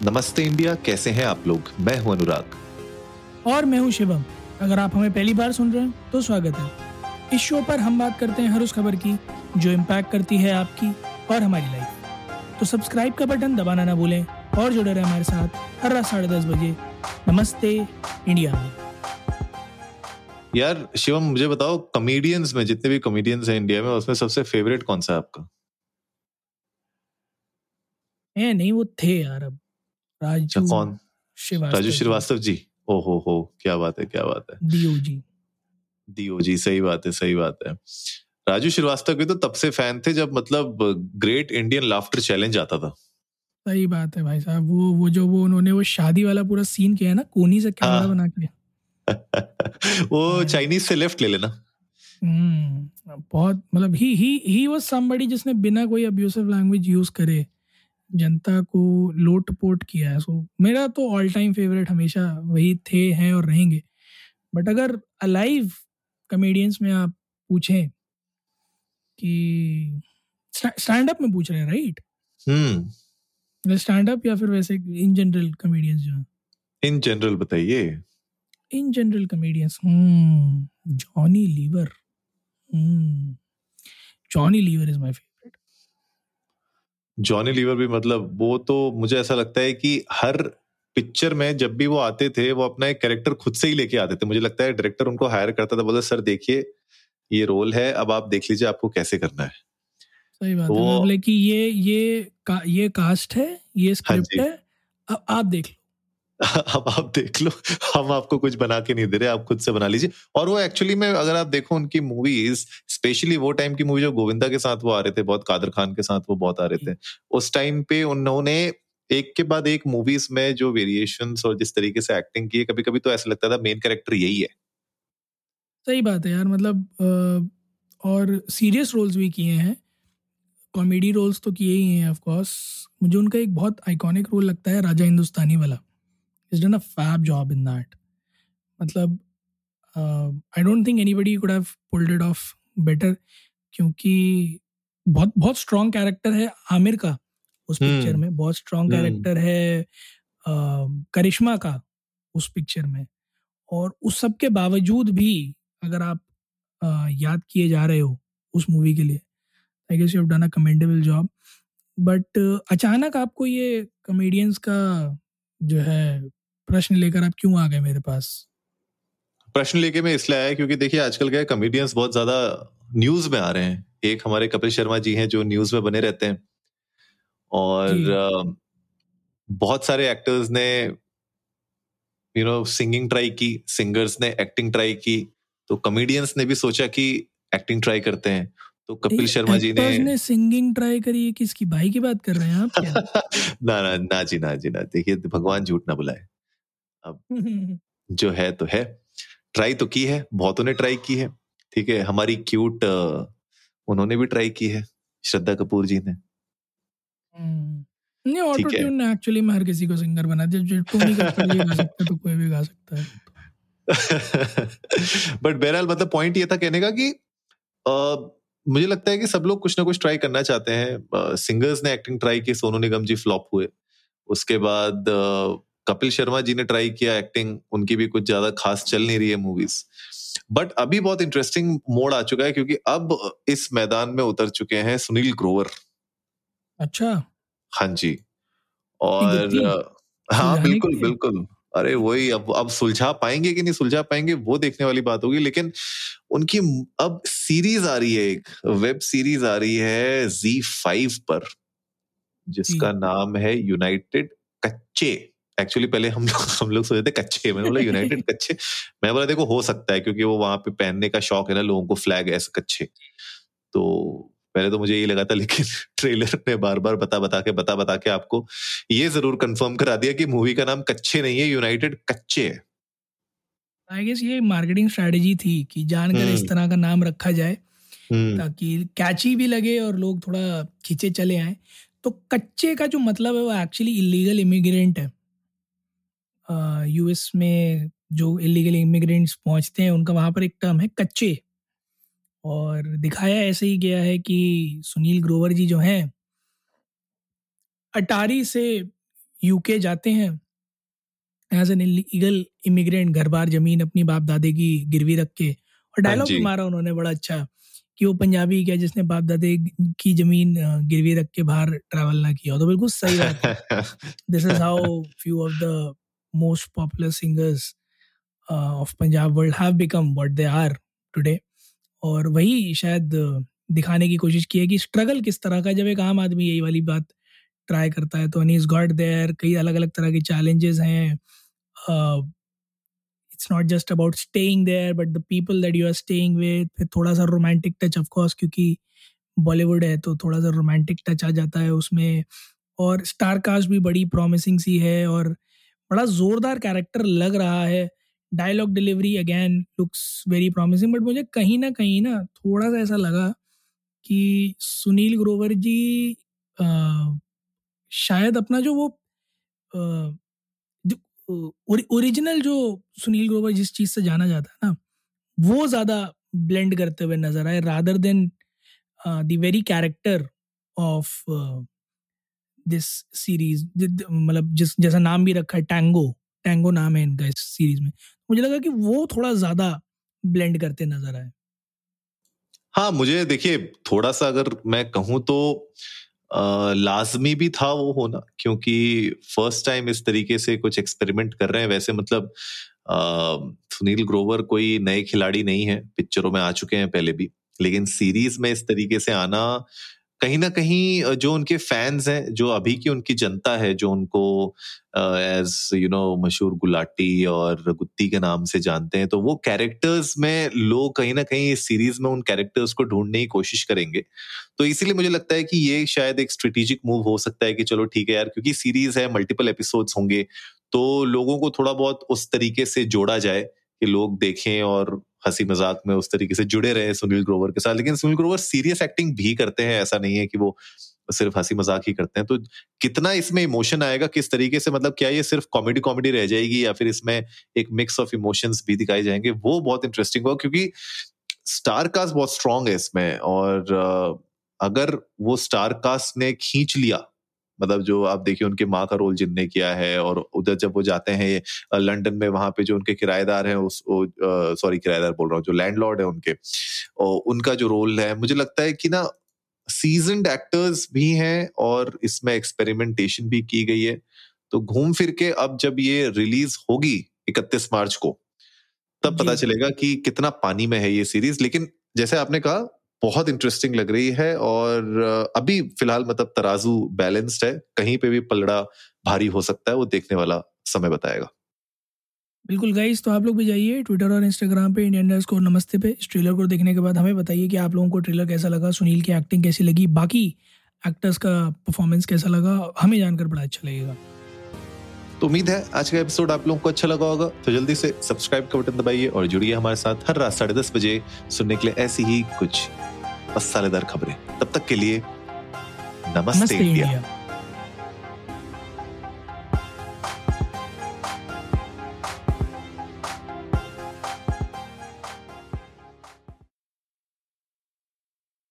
नमस्ते इंडिया कैसे हैं आप लोग? मैं हूँ अनुराग। और मैं हूँ शिवम। अगर आप हमें पहली बार सुन रहे हैं तो स्वागत है। इस शो पर हम बात करते हैं हर उस खबर की जो इम्पैक्ट करती है आपकी और हमारी लाइफ तो सब्सक्राइब का बटन दबाना ना भूलें और जुड़े रहे हमारे साथ हर रात साढ़े दस बजे। नमस्ते इंडिया। में यार शिवम मुझे बताओ कॉमेडियंस में जितने भी कॉमेडियंस हैं इंडिया में उसमें सबसे फेवरेट कौन सा है आपका? नहीं वो थे यार अब। राजू कौन? श्रीवास्तव राजू श्रीवास्तव जी? ओ हो हो क्या बात है क्या बात है। डीओजी डीओ जी सही बात है सही बात है। राजू श्रीवास्तव के तो तब से फ़ैन थे जब मतलब ग्रेट इंडियन लाफ्टर चैलेंज आता था। सही बात है भाई साहब वो वो जो वो उन्होंने वो शादी वाला पूरा सीन किया है ना कोनी से कैमरा हाँ। बना के। वो हाँ। चाइनीज़ से लेफ़्ट ले लेना। हम्म, बहुत मतलब ही ही ही वाज समबडी जिसने बिना कोई अब्यूसिव लैंग्वेज यूज़ करे। जनता को लोट पोट किया है। सो मेरा तो ऑल टाइम फेवरेट हमेशा वही थे हैं और रहेंगे। बट अगर अलाइव कॉमेडियंस में आप पूछें कि स्टैंड अप में पूछ रहे हैं राइट हम्म। स्टैंड अप या फिर वैसे इन जनरल कॉमेडियंस जो हैं। इन जनरल बताइए। In general comedians hmm Johnny Lever hmm Johnny Lever is my favourite Johnny Lever भी मतलब वो तो मुझे ऐसा लगता है कि हर पिक्चर में जब भी वो आते थे वो अपना एक कैरेक्टर खुद से ही लेके आते थे। मुझे लगता है डायरेक्टर उनको हायर करता था बोला सर देखिए ये रोल है अब आप देख लीजिए आपको कैसे करना है। सही बात वो, है बोले कि ये ये का, ये कास्ट है ये स्क्रिप्ट हाँ है अब आप देख लो। अब आप देख लो हम आपको कुछ बना के नहीं दे रहे आप खुद से बना लीजिए। और वो एक्चुअली में अगर आप देखो उनकी मूवीज़ स्पेशली वो टाइम की मूवी जो गोविंदा के साथ वो आ रहे थे बहुत कादर खान के साथ वो बहुत आ रहे थे उस टाइम पे उन्होंने एक के बाद एक मूवीज़ में जो वेरिएशंस और जिस तरीके से एक्टिंग की है कभी कभी तो ऐसा लगता था मेन कैरेक्टर यही है। सही बात है यार मतलब और सीरियस रोल्स भी किए हैं कॉमेडी रोल्स तो किए ही हैं ऑफ़ कोर्स मुझे उनका एक बहुत आइकॉनिक रोल लगता है राजा हिंदुस्तानी वाला। Is done a fab job in that मतलब I don't think anybody could have pulled it off better क्योंकि बहुत बहुत स्ट्रॉन्ग कैरेक्टर है आमिर का उस हम्म, पिक्चर में। बहुत स्ट्रॉन्ग हम्म। कैरेक्टर है करिश्मा का उस पिक्चर में। और उस सब के बावजूद भी अगर आप अ, याद किए जा रहे हो उस मूवी के लिए I guess you have done a commendable job but अचानक आपको ये कॉमेडियंस का जो है प्रश्न लेकर आप क्यों आ गए मेरे पास? प्रश्न लेके मैं इसलिए आया क्योंकि देखिए आजकल क्या कॉमेडियंस बहुत ज़्यादा न्यूज़ में आ रहे हैं। एक हमारे कपिल शर्मा जी हैं जो न्यूज़ में बने रहते हैं। और बहुत सारे एक्टर्स ने यू नो सिंगिंग ट्राई की सिंगर्स ने एक्टिंग ट्राई की तो कॉमेडियंस ने भी सोचा कि एक्टिंग ट्राई करते हैं। तो कपिल शर्मा जी ने ने सिंगिंग ट्राई करी है किसकी भाई की बात कर रहे हैं आप क्या? ना ना ना जी ना जी ना देखिए भगवान झूठ ना बुलाए। जो है तो है। ट्राई तो की है बहुतों ने ट्राई की है ठीक है? हमारी क्यूट उन्होंने भी ट्राई की है श्रद्धा कपूर जी ने। हम्म। नहीं ऑटो ट्यून ने एक्चुअली में हर किसी को सिंगर बना दिया जो कक्कड़ भी गा सकता तो कोई भी गा सकता है। बट बहरहाल मतलब पॉइंट ये था कहने का कि अ, मुझे लगता है कि सब लोग कुछ ना कुछ ट्राई करना चाहते हैं। सिंगर्स ने एक्टिंग ट्राई की सोनू निगम जी फ्लॉप हुए। उसके बाद कपिल शर्मा जी ने ट्राई किया एक्टिंग उनकी भी कुछ ज़्यादा खास चल नहीं रही है मूवीज़ बट अभी बहुत इंटरेस्टिंग मोड आ चुका है क्योंकि अब इस मैदान में उतर चुके हैं सुनील ग्रोवर। अच्छा। हाँ जी। और हाँ बिल्कुल बिल्कुल। अरे वही अब अब सुलझा पाएँगे कि नहीं सुलझा पाएँगे वो देखने वाली बात होगी। लेकिन उनकी अब सीरीज़ आ रही है एक वेब सीरीज़ आ रही है जी फाइव पर जिसका नाम है यूनाइटेड कच्चे। एक्चुअली पहले हम लोग हम लोग सोचे थे कच्चे मैंने बोला यूनाइटेड कच्चे? मैं बोला देखो हो सकता है क्योंकि वो वहाँ पे पहनने का शौक है ना लोगों को फ्लैग ऐसे कच्चे. तो पहले तो मुझे यही लगा था लेकिन ट्रेलर ने बार बार बता बता के बता बता के आपको ये ज़रूर कंफर्म करा दिया कि मूवी का नाम कच्चे नहीं है यूनाइटेड कच्चे है। आई गेस ये मार्केटिंग स्ट्रेटजी थी कि जानकर इस हम्म। तरह का नाम रखा जाए हम्म, ताकि कैची भी लगे और लोग थोड़ा खींचे चले आए। तो कच्चे का जो मतलब है वो एक्चुअली इलीगल इमिग्रेंट है। यूएस में जो इलीगल इमिग्रेंट्स पहुँचते हैं उनका वहाँ पर एक टर्म है कच्चे। और दिखाया ऐसे ही गया है कि सुनील ग्रोवर जी जो हैं अटारी से यूके जाते हैं। एज एन इलीगल इमिग्रेंट घर बार ज़मीन अपनी बाप दादे की गिरवी रख के। और डायलॉग हाँ भी मारा उन्होंने बड़ा अच्छा कि वो पंजाबी क्या जिसने बाप दादे की ज़मीन गिरवी रख के बाहर ट्रैवल ना किया तो बिल्कुल सही बात है। This is how few of the most popular singers of Punjab world have become what they are today और वही शायद दिखाने की कोशिश की है कि स्ट्रगल किस तरह का, जब एक आम आदमी यही वाली बात ट्राई करता है तो अनीस गॉड देयर कई अलग अलग तरह के चैलेंजेस हैं। It's not just about staying there but the people that you are staying with फिर थोड़ा सा रोमांटिक टच ऑफ़ कोर्स क्योंकि बॉलीवुड है तो थोड़ा सा रोमांटिक टच आ जाता है उसमें। और स्टार कास्ट भी बड़ी प्रॉमिसिंग सी है, और बड़ा ज़ोरदार कैरेक्टर लग रहा है। Dialogue delivery again looks very promising but मुझे कहीं ना कहीं ना थोड़ा सा ऐसा लगा कि सुनील ग्रोवर जी आ, शायद अपना जो वो आ, ओरिजिनल जो सुनील ग्रोवर जिस चीज़ से जाना जाता है ना वो ज़्यादा ब्लेंड करते हुए नज़र आए rather than the very character of this series मतलब जिस जैसा नाम भी रखा है टैंगो टैंगो नाम है इनका इस सीरीज़ में। मुझे लगा कि वो थोड़ा ज़्यादा ब्लेंड करते नज़र आए। हाँ मुझे देखिए थोड़ा सा अगर मैं कहूँ तो आ, लाजमी भी था वो होना क्योंकि फ़र्स्ट टाइम इस तरीके से कुछ एक्सपेरिमेंट कर रहे हैं। वैसे मतलब सुनील ग्रोवर कोई नए खिलाड़ी नहीं है पिक्चरों में आ चुके हैं पहले भी। लेकिन सीरीज़ में इस तरीके से आना कहीं ना कहीं जो उनके फैंस हैं, जो अभी की उनकी जनता है, जो उनको एज यू नो मशहूर गुलाटी और गुत्ती के नाम से जानते हैं तो वो कैरेक्टर्स में लोग कहीं ना कहीं इस सीरीज़ में उन कैरेक्टर्स को ढूँढने की कोशिश करेंगे। तो इसीलिए मुझे लगता है कि ये शायद एक स्ट्रेटेजिक मूव हो सकता है कि चलो ठीक है यार, क्योंकि सीरीज़ है मल्टीपल एपिसोड्स होंगे तो लोगों को थोड़ा बहुत उस तरीके से जोड़ा जाए कि लोग देखें और हँसी मज़ाक में उस तरीके से जुड़े रहे सुनील ग्रोवर के साथ। लेकिन सुनील ग्रोवर सीरियस एक्टिंग भी करते हैं, ऐसा नहीं है कि वो सिर्फ़ हँसी मज़ाक ही करते हैं। तो कितना इसमें इमोशन आएगा, किस तरीके से मतलब क्या ये सिर्फ़ कॉमेडी कॉमेडी रह जाएगी या फिर इसमें एक मिक्स ऑफ़ इमोशंस भी दिखाए जाएँगे, वो बहुत इंटरेस्टिंग होगा क्योंकि स्टार कास्ट बहुत स्ट्रांग है इसमें। और अगर वो स्टार कास्ट ने खींच लिया मतलब जो आप देखिए उनके माँ का रोल जिनने किया है और उधर जब वो जाते हैं लंदन में वहाँ पे जो उनके किराएदार हैं उस सॉरी किराएदार बोल रहा हूँ जो लैंडलॉर्ड है उनके और उनका जो रोल है मुझे लगता है कि ना सीजनड एक्टर्स भी हैं और इसमें एक्सपेरिमेंटेशन भी की गई है। तो घूम फिर के अब जब ये रिलीज़ होगी इकतीस मार्च को तब पता चलेगा कि कितना पानी में है ये सीरीज़। लेकिन जैसे आपने कहा बहुत इंटरेस्टिंग लग रही है और अभी फ़िलहाल मतलब तराजू बैलेंस्ड है कहीं पे भी पलड़ा भारी हो सकता है वो देखने वाला समय बताएगा। बिल्कुल गाइस तो आप लोग भी जाइए ट्विटर और इंस्टाग्राम पे इंडियन को नमस्ते पे। इस ट्रेलर को देखने के बाद हमें बताइए कि आप लोगों को ट्रेलर कैसा लगा सुनील की एक्टिंग कैसी लगी बाकी एक्टर्स का परफॉर्मेंस कैसा लगा हमें जानकर बड़ा अच्छा लगेगा। तो उम्मीद है आज का एपिसोड आप लोगों को अच्छा लगा होगा तो जल्दी से सब्सक्राइब का बटन दबाइए और जुड़िए हमारे साथ हर रात साढ़े दस बजे सुनने के लिए ऐसी ही कुछ मसालेदार खबरें तब तक के लिए नमस्ते, नमस्ते इंडिया।